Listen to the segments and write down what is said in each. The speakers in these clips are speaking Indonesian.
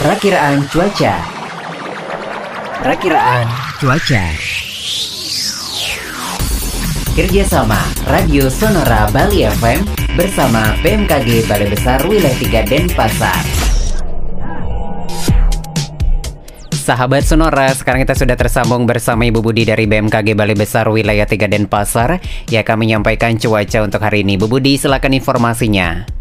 Perakiraan cuaca. Perakiraan cuaca. Kerjasama Radio Sonora Bali FM bersama BMKG Balai Besar Wilayah 3 Denpasar. Sahabat Sonora, sekarang kita sudah tersambung bersama Ibu Budi dari BMKG Balai Besar Wilayah 3 Denpasar yang akan menyampaikan cuaca untuk hari ini. Bu Budi, silakan informasinya.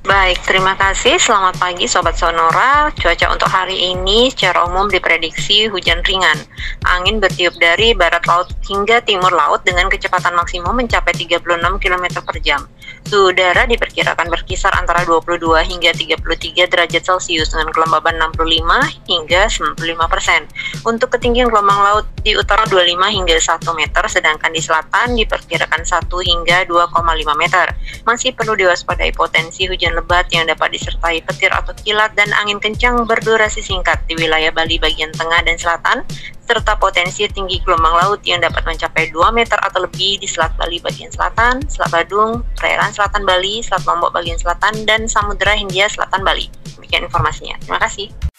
Baik, terima kasih. Selamat pagi Sobat Sonora. Cuaca untuk hari ini secara umum diprediksi hujan ringan. Angin bertiup dari barat laut hingga timur laut dengan kecepatan maksimum mencapai 36 km per jam. Suhu udara diperkirakan berkisar antara 22 hingga 33 derajat Celcius dengan kelembaban 65 hingga 95 persen. Untuk ketinggian gelombang laut di utara 25 hingga 1 meter, sedangkan di selatan diperkirakan 1 hingga 2,5 meter. Masih perlu diwaspadai potensi hujan lebat yang dapat disertai petir atau kilat dan angin kencang berdurasi singkat di wilayah Bali bagian tengah dan selatan, serta potensi tinggi gelombang laut yang dapat mencapai 2 meter atau lebih di Selat Bali bagian selatan, Selat Badung, perairan selatan Bali, Selat Lombok bagian selatan, dan Samudera Hindia Selatan Bali. Demikian informasinya. Terima kasih.